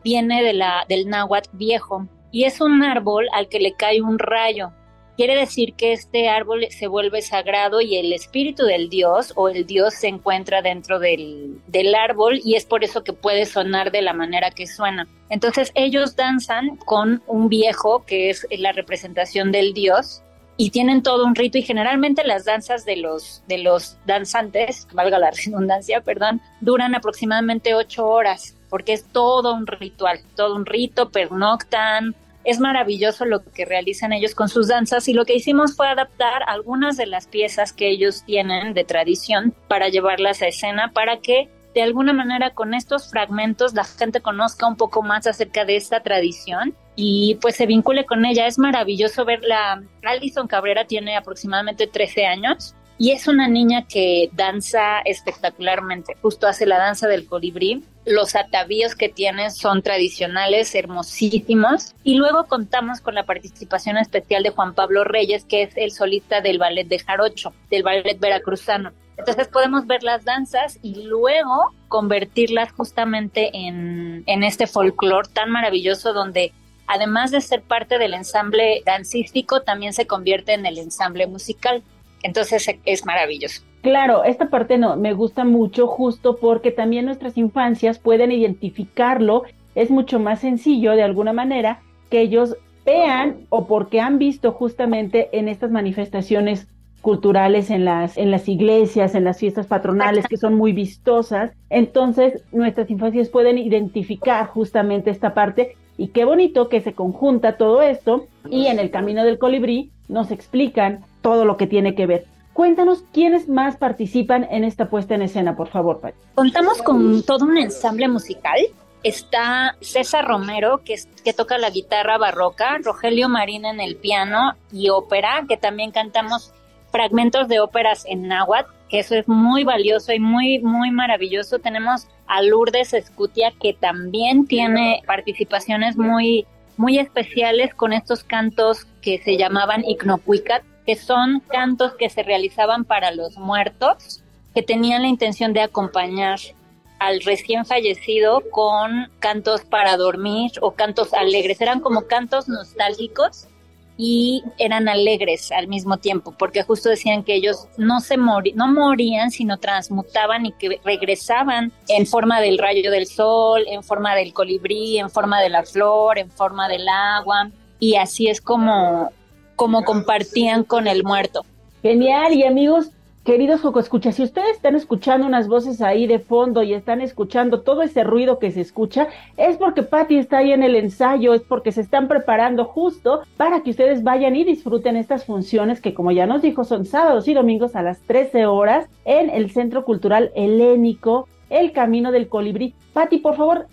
viene de la, del náhuatl viejo y es un árbol al que le cae un rayo quiere decir que este árbol se vuelve sagrado y el espíritu del dios o el dios se encuentra dentro del, del, árbol y es por eso que puede sonar de la manera que suena. Entonces ellos danzan con un viejo que es la representación del dios y tienen todo un rito y generalmente las danzas de los, de los danzantes, valga la *laughs* redundancia, perdón, duran aproximadamente ocho horas porque es todo un ritual, todo un rito, pernoctan, es maravilloso lo que realizan ellos con sus danzas y lo que hicimos fue adaptar algunas de las piezas que ellos tienen de tradición para llevarlas a escena para que de alguna manera con estos fragmentos la gente conozca un poco más acerca de esta tradición y pues se vincule con ella. Es maravilloso verla. Alison Cabrera tiene aproximadamente 13 años y es una niña que danza espectacularmente. Justo hace la danza del colibrí. Los atavíos que tiene son tradicionales, hermosísimos. Y luego contamos con la participación especial de Juan Pablo Reyes, que es el solista del ballet de Jarocho, del ballet veracruzano. Entonces podemos ver las danzas y luego convertirlas justamente en, en este folclore tan maravilloso donde además de ser parte del ensamble dancístico, también se convierte en el ensamble musical. Entonces es maravilloso. Claro, esta parte no, me gusta mucho justo porque también nuestras infancias pueden identificarlo, es mucho más sencillo de alguna manera que ellos vean o porque han visto justamente en estas manifestaciones culturales en las en las iglesias, en las fiestas patronales que son muy vistosas, entonces nuestras infancias pueden identificar justamente esta parte y qué bonito que se conjunta todo esto y en el camino del colibrí nos explican todo lo que tiene que ver. Cuéntanos quiénes más participan en esta puesta en escena, por favor, Pati. Contamos con todo un ensamble musical. Está César Romero, que, toca la guitarra barroca, Rogelio Marín en el piano y ópera, que también cantamos fragmentos de óperas en náhuatl, eso es muy valioso y muy, muy maravilloso. Tenemos a Lourdes Escutia, que también tiene participaciones muy, muy especiales con estos cantos que se llamaban Ignopuicat, que son cantos que se realizaban para los muertos, que tenían la intención de acompañar al recién fallecido con cantos para dormir o cantos alegres. Eran como cantos nostálgicos y eran alegres al mismo tiempo, porque justo decían que ellos no se mori no morían, sino transmutaban y que regresaban en forma del rayo del sol, en forma del colibrí, en forma de la flor, en forma del agua, y así es como, como compartían con el muerto. Genial, y amigos, Queridos Escucha, si ustedes están escuchando unas voces ahí de fondo y están escuchando todo ese ruido que se escucha, es porque Patty está ahí en el ensayo, es porque se están preparando justo para que ustedes vayan y disfruten estas funciones que, como ya nos dijo, son sábados y domingos a las 13 horas en el Centro Cultural Helénico, El Camino del Colibrí. Patty, por favor,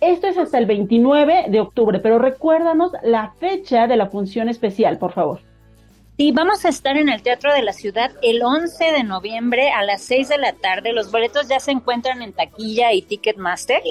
esto es hasta el 29 de octubre, pero recuérdanos la fecha de la función especial, por favor. Sí, vamos a estar en el Teatro de la Ciudad el 11 de noviembre a las 6 de la tarde. Los boletos ya se encuentran en taquilla y Ticketmaster.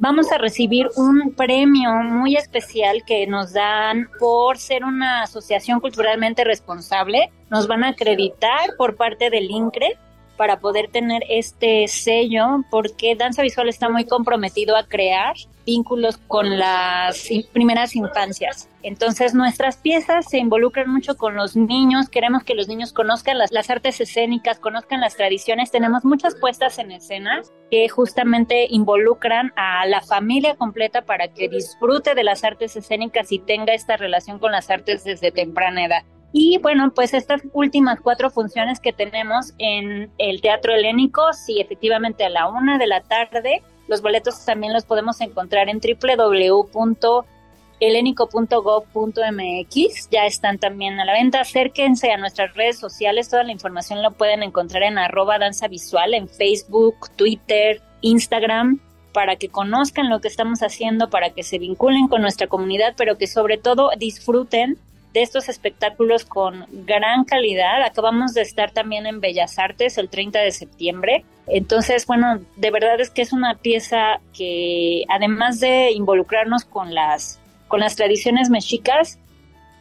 Vamos a recibir un premio muy especial que nos dan por ser una asociación culturalmente responsable. Nos van a acreditar por parte del INCRE para poder tener este sello porque Danza Visual está muy comprometido a crear vínculos con las primeras infancias. Entonces nuestras piezas se involucran mucho con los niños, queremos que los niños conozcan las, artes escénicas, conozcan las tradiciones, tenemos muchas puestas en escena que justamente involucran a la familia completa para que disfrute de las artes escénicas y tenga esta relación con las artes desde temprana edad. Y bueno, pues estas últimas cuatro funciones que tenemos en el Teatro Helénico, sí, efectivamente a la una de la tarde, los boletos también los podemos encontrar en www.helénico.gov.mx, ya están también a la venta, acérquense a nuestras redes sociales, toda la información la pueden encontrar en arroba danza visual, en Facebook, Twitter, Instagram, para que conozcan lo que estamos haciendo, para que se vinculen con nuestra comunidad, pero que sobre todo disfruten de estos espectáculos con gran calidad. Acabamos de estar también en Bellas Artes el 30 de septiembre. Entonces, bueno, de verdad es que es una pieza que además de involucrarnos con las, con las tradiciones mexicas,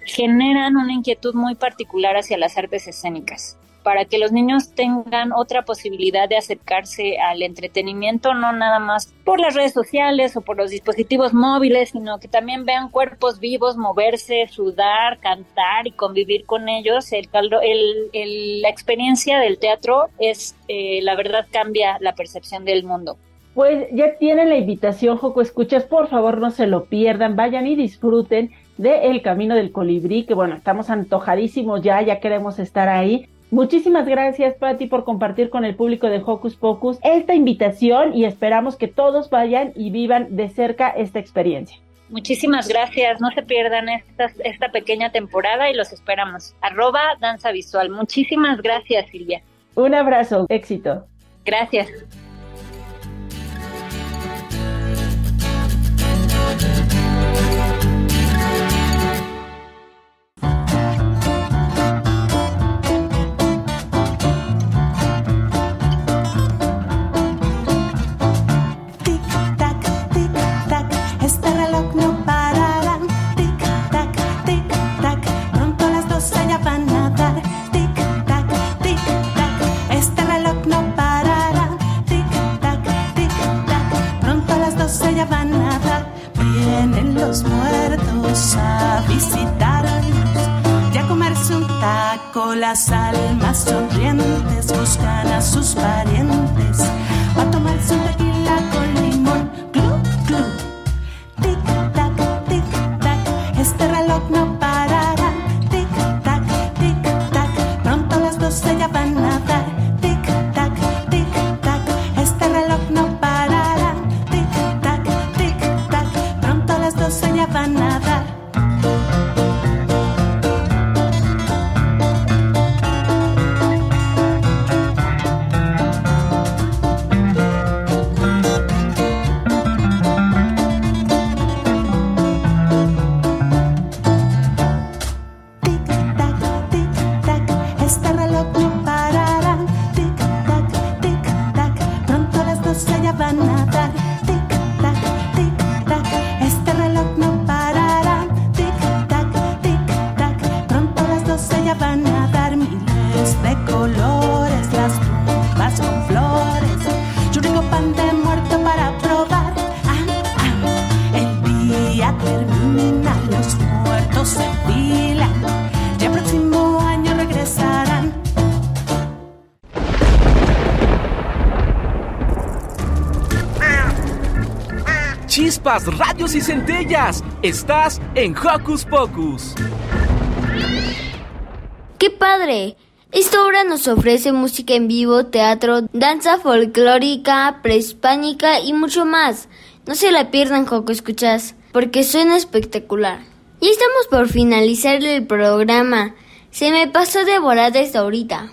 generan una inquietud muy particular hacia las artes escénicas para que los niños tengan otra posibilidad de acercarse al entretenimiento, no nada más por las redes sociales o por los dispositivos móviles, sino que también vean cuerpos vivos moverse, sudar, cantar y convivir con ellos. El, el, la experiencia del teatro es, eh, la verdad, cambia la percepción del mundo. Pues ya tienen la invitación, Joco Escuchas, por favor no se lo pierdan, vayan y disfruten de El Camino del Colibrí, que bueno, estamos antojadísimos ya, ya queremos estar ahí. Muchísimas gracias, Patti, por compartir con el público de Hocus Pocus esta invitación y esperamos que todos vayan y vivan de cerca esta experiencia. Muchísimas gracias. No se pierdan esta, esta pequeña temporada y los esperamos. Arroba Danza Visual. Muchísimas gracias, Silvia. Un abrazo. Éxito. Gracias. Chispas, radios y centellas. Estás en Hocus Pocus. ¡Qué padre! Esta obra nos ofrece música en vivo, teatro, danza folclórica, prehispánica y mucho más. No se la pierdan, Joco Escuchas, porque suena espectacular. Y estamos por finalizar el programa. Se me pasó de volada esta ahorita.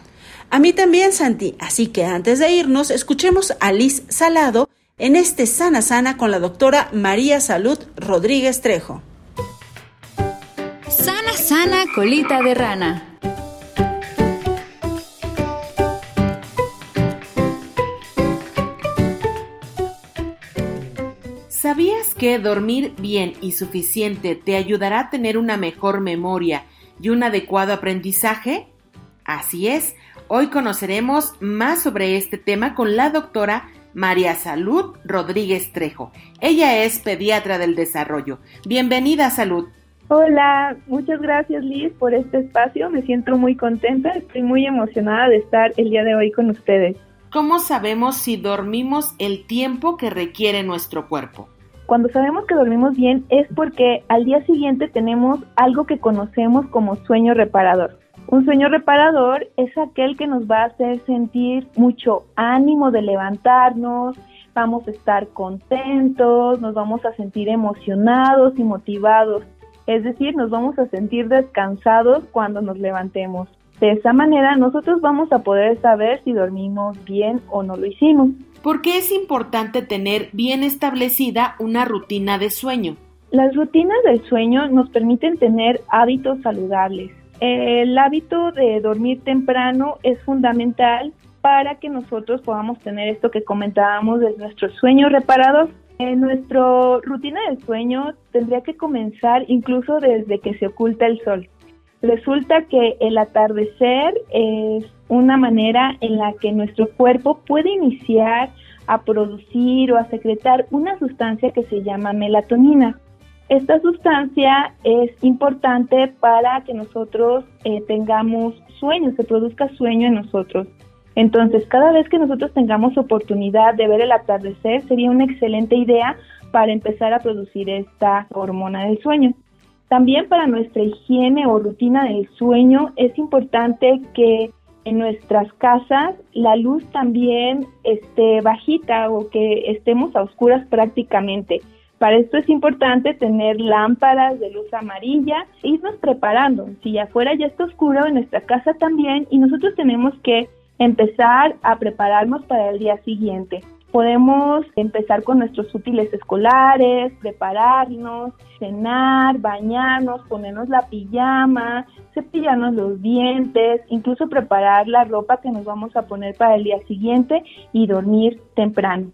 A mí también, Santi. Así que antes de irnos, escuchemos a Liz Salado en este Sana Sana con la doctora María Salud Rodríguez Trejo. Sana Sana Colita de Rana. ¿Sabías que dormir bien y suficiente te ayudará a tener una mejor memoria y un adecuado aprendizaje? Así es, hoy conoceremos más sobre este tema con la doctora María Salud Rodríguez Trejo. Ella es pediatra del desarrollo. Bienvenida, Salud. Hola, muchas gracias Liz por este espacio. Me siento muy contenta, estoy muy emocionada de estar el día de hoy con ustedes. ¿Cómo sabemos si dormimos el tiempo que requiere nuestro cuerpo? Cuando sabemos que dormimos bien es porque al día siguiente tenemos algo que conocemos como sueño reparador. Un sueño reparador es aquel que nos va a hacer sentir mucho ánimo de levantarnos, vamos a estar contentos, nos vamos a sentir emocionados y motivados. Es decir, nos vamos a sentir descansados cuando nos levantemos. De esa manera nosotros vamos a poder saber si dormimos bien o no lo hicimos. ¿Por qué es importante tener bien establecida una rutina de sueño? Las rutinas del sueño nos permiten tener hábitos saludables. El hábito de dormir temprano es fundamental para que nosotros podamos tener esto que comentábamos de nuestro sueño reparador. En nuestra rutina del sueño tendría que comenzar incluso desde que se oculta el sol. Resulta que el atardecer es una manera en la que nuestro cuerpo puede iniciar a producir o a secretar una sustancia que se llama melatonina. Esta sustancia es importante para que nosotros eh, tengamos sueño, se produzca sueño en nosotros. Entonces, cada vez que nosotros tengamos oportunidad de ver el atardecer, sería una excelente idea para empezar a producir esta hormona del sueño. También para nuestra higiene o rutina del sueño es importante que en nuestras casas la luz también esté bajita o que estemos a oscuras prácticamente. Para esto es importante tener lámparas de luz amarilla, e irnos preparando. Si afuera ya está oscuro, en nuestra casa también, y nosotros tenemos que empezar a prepararnos para el día siguiente. Podemos empezar con nuestros útiles escolares, prepararnos, cenar, bañarnos, ponernos la pijama, cepillarnos los dientes, incluso preparar la ropa que nos vamos a poner para el día siguiente y dormir temprano.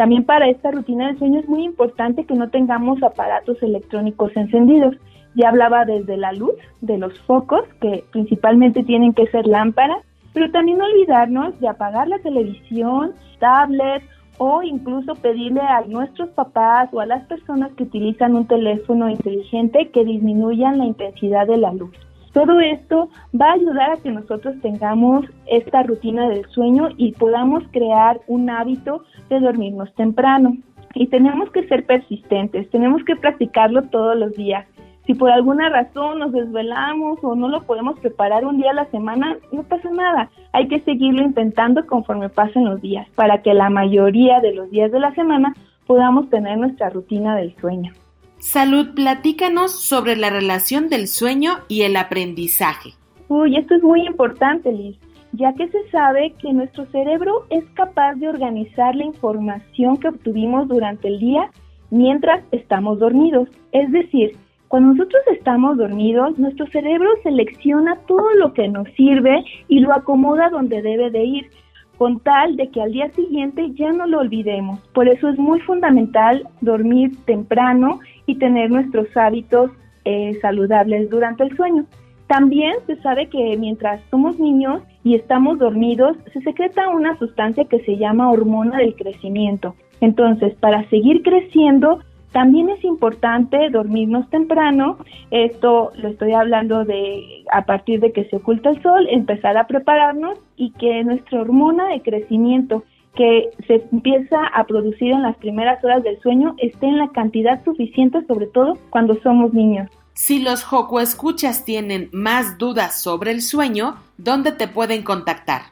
También para esta rutina del sueño es muy importante que no tengamos aparatos electrónicos encendidos. Ya hablaba desde la luz, de los focos, que principalmente tienen que ser lámparas, pero también no olvidarnos de apagar la televisión, tablet o incluso pedirle a nuestros papás o a las personas que utilizan un teléfono inteligente que disminuyan la intensidad de la luz. Todo esto va a ayudar a que nosotros tengamos esta rutina del sueño y podamos crear un hábito de dormirnos temprano. Y tenemos que ser persistentes, tenemos que practicarlo todos los días. Si por alguna razón nos desvelamos o no lo podemos preparar un día a la semana, no pasa nada. Hay que seguirlo intentando conforme pasen los días para que la mayoría de los días de la semana podamos tener nuestra rutina del sueño. Salud, platícanos sobre la relación del sueño y el aprendizaje. Uy, esto es muy importante, Liz, ya que se sabe que nuestro cerebro es capaz de organizar la información que obtuvimos durante el día mientras estamos dormidos. Es decir, cuando nosotros estamos dormidos, nuestro cerebro selecciona todo lo que nos sirve y lo acomoda donde debe de ir, con tal de que al día siguiente ya no lo olvidemos. Por eso es muy fundamental dormir temprano y tener nuestros hábitos eh, saludables durante el sueño. También se sabe que mientras somos niños y estamos dormidos, se secreta una sustancia que se llama hormona del crecimiento. Entonces, para seguir creciendo, también es importante dormirnos temprano. Esto lo estoy hablando de a partir de que se oculta el sol, empezar a prepararnos y que nuestra hormona de crecimiento que se empieza a producir en las primeras horas del sueño esté en la cantidad suficiente, sobre todo cuando somos niños. Si los Joco Escuchas tienen más dudas sobre el sueño, ¿dónde te pueden contactar?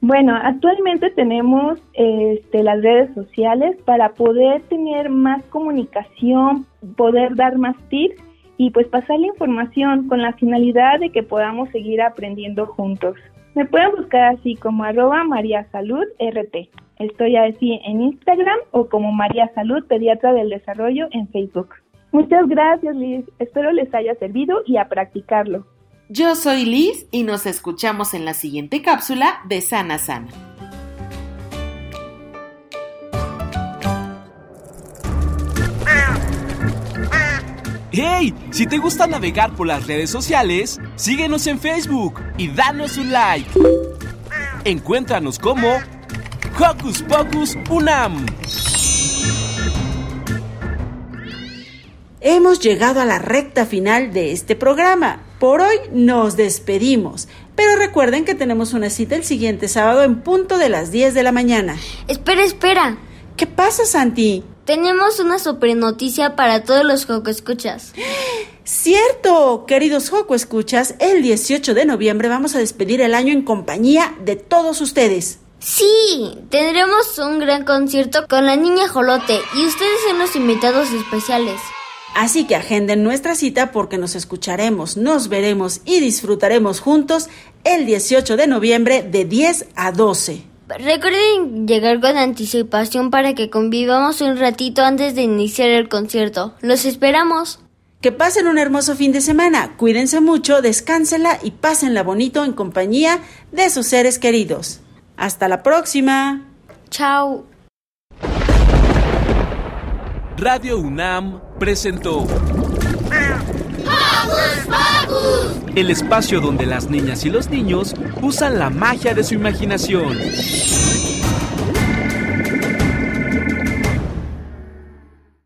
Bueno, actualmente tenemos este, las redes sociales para poder tener más comunicación, poder dar más tips y pues pasar la información con la finalidad de que podamos seguir aprendiendo juntos. Me pueden buscar así como arroba María Salud RT. Estoy así en Instagram o como María Salud Pediatra del Desarrollo en Facebook. Muchas gracias Liz, espero les haya servido y a practicarlo. Yo soy Liz y nos escuchamos en la siguiente cápsula de Sana Sana. ¡Hey! Si te gusta navegar por las redes sociales, síguenos en Facebook y danos un like. Encuéntranos como Hocus Pocus Unam. Hemos llegado a la recta final de este programa. Por hoy nos despedimos. Pero recuerden que tenemos una cita el siguiente sábado en punto de las 10 de la mañana. Espera, espera. ¿Qué pasa, Santi? Tenemos una super noticia para todos los Joco Escuchas. Cierto, queridos Joco Escuchas, el 18 de noviembre vamos a despedir el año en compañía de todos ustedes. Sí, tendremos un gran concierto con la niña Jolote y ustedes son los invitados especiales. Así que agenden nuestra cita porque nos escucharemos, nos veremos y disfrutaremos juntos el 18 de noviembre de 10 a 12. Recuerden llegar con anticipación para que convivamos un ratito antes de iniciar el concierto. Los esperamos. Que pasen un hermoso fin de semana, cuídense mucho, descánsela y pásenla bonito en compañía de sus seres queridos. Hasta la próxima. Chao. Radio UNAM presentó el espacio donde las niñas y los niños usan la magia de su imaginación.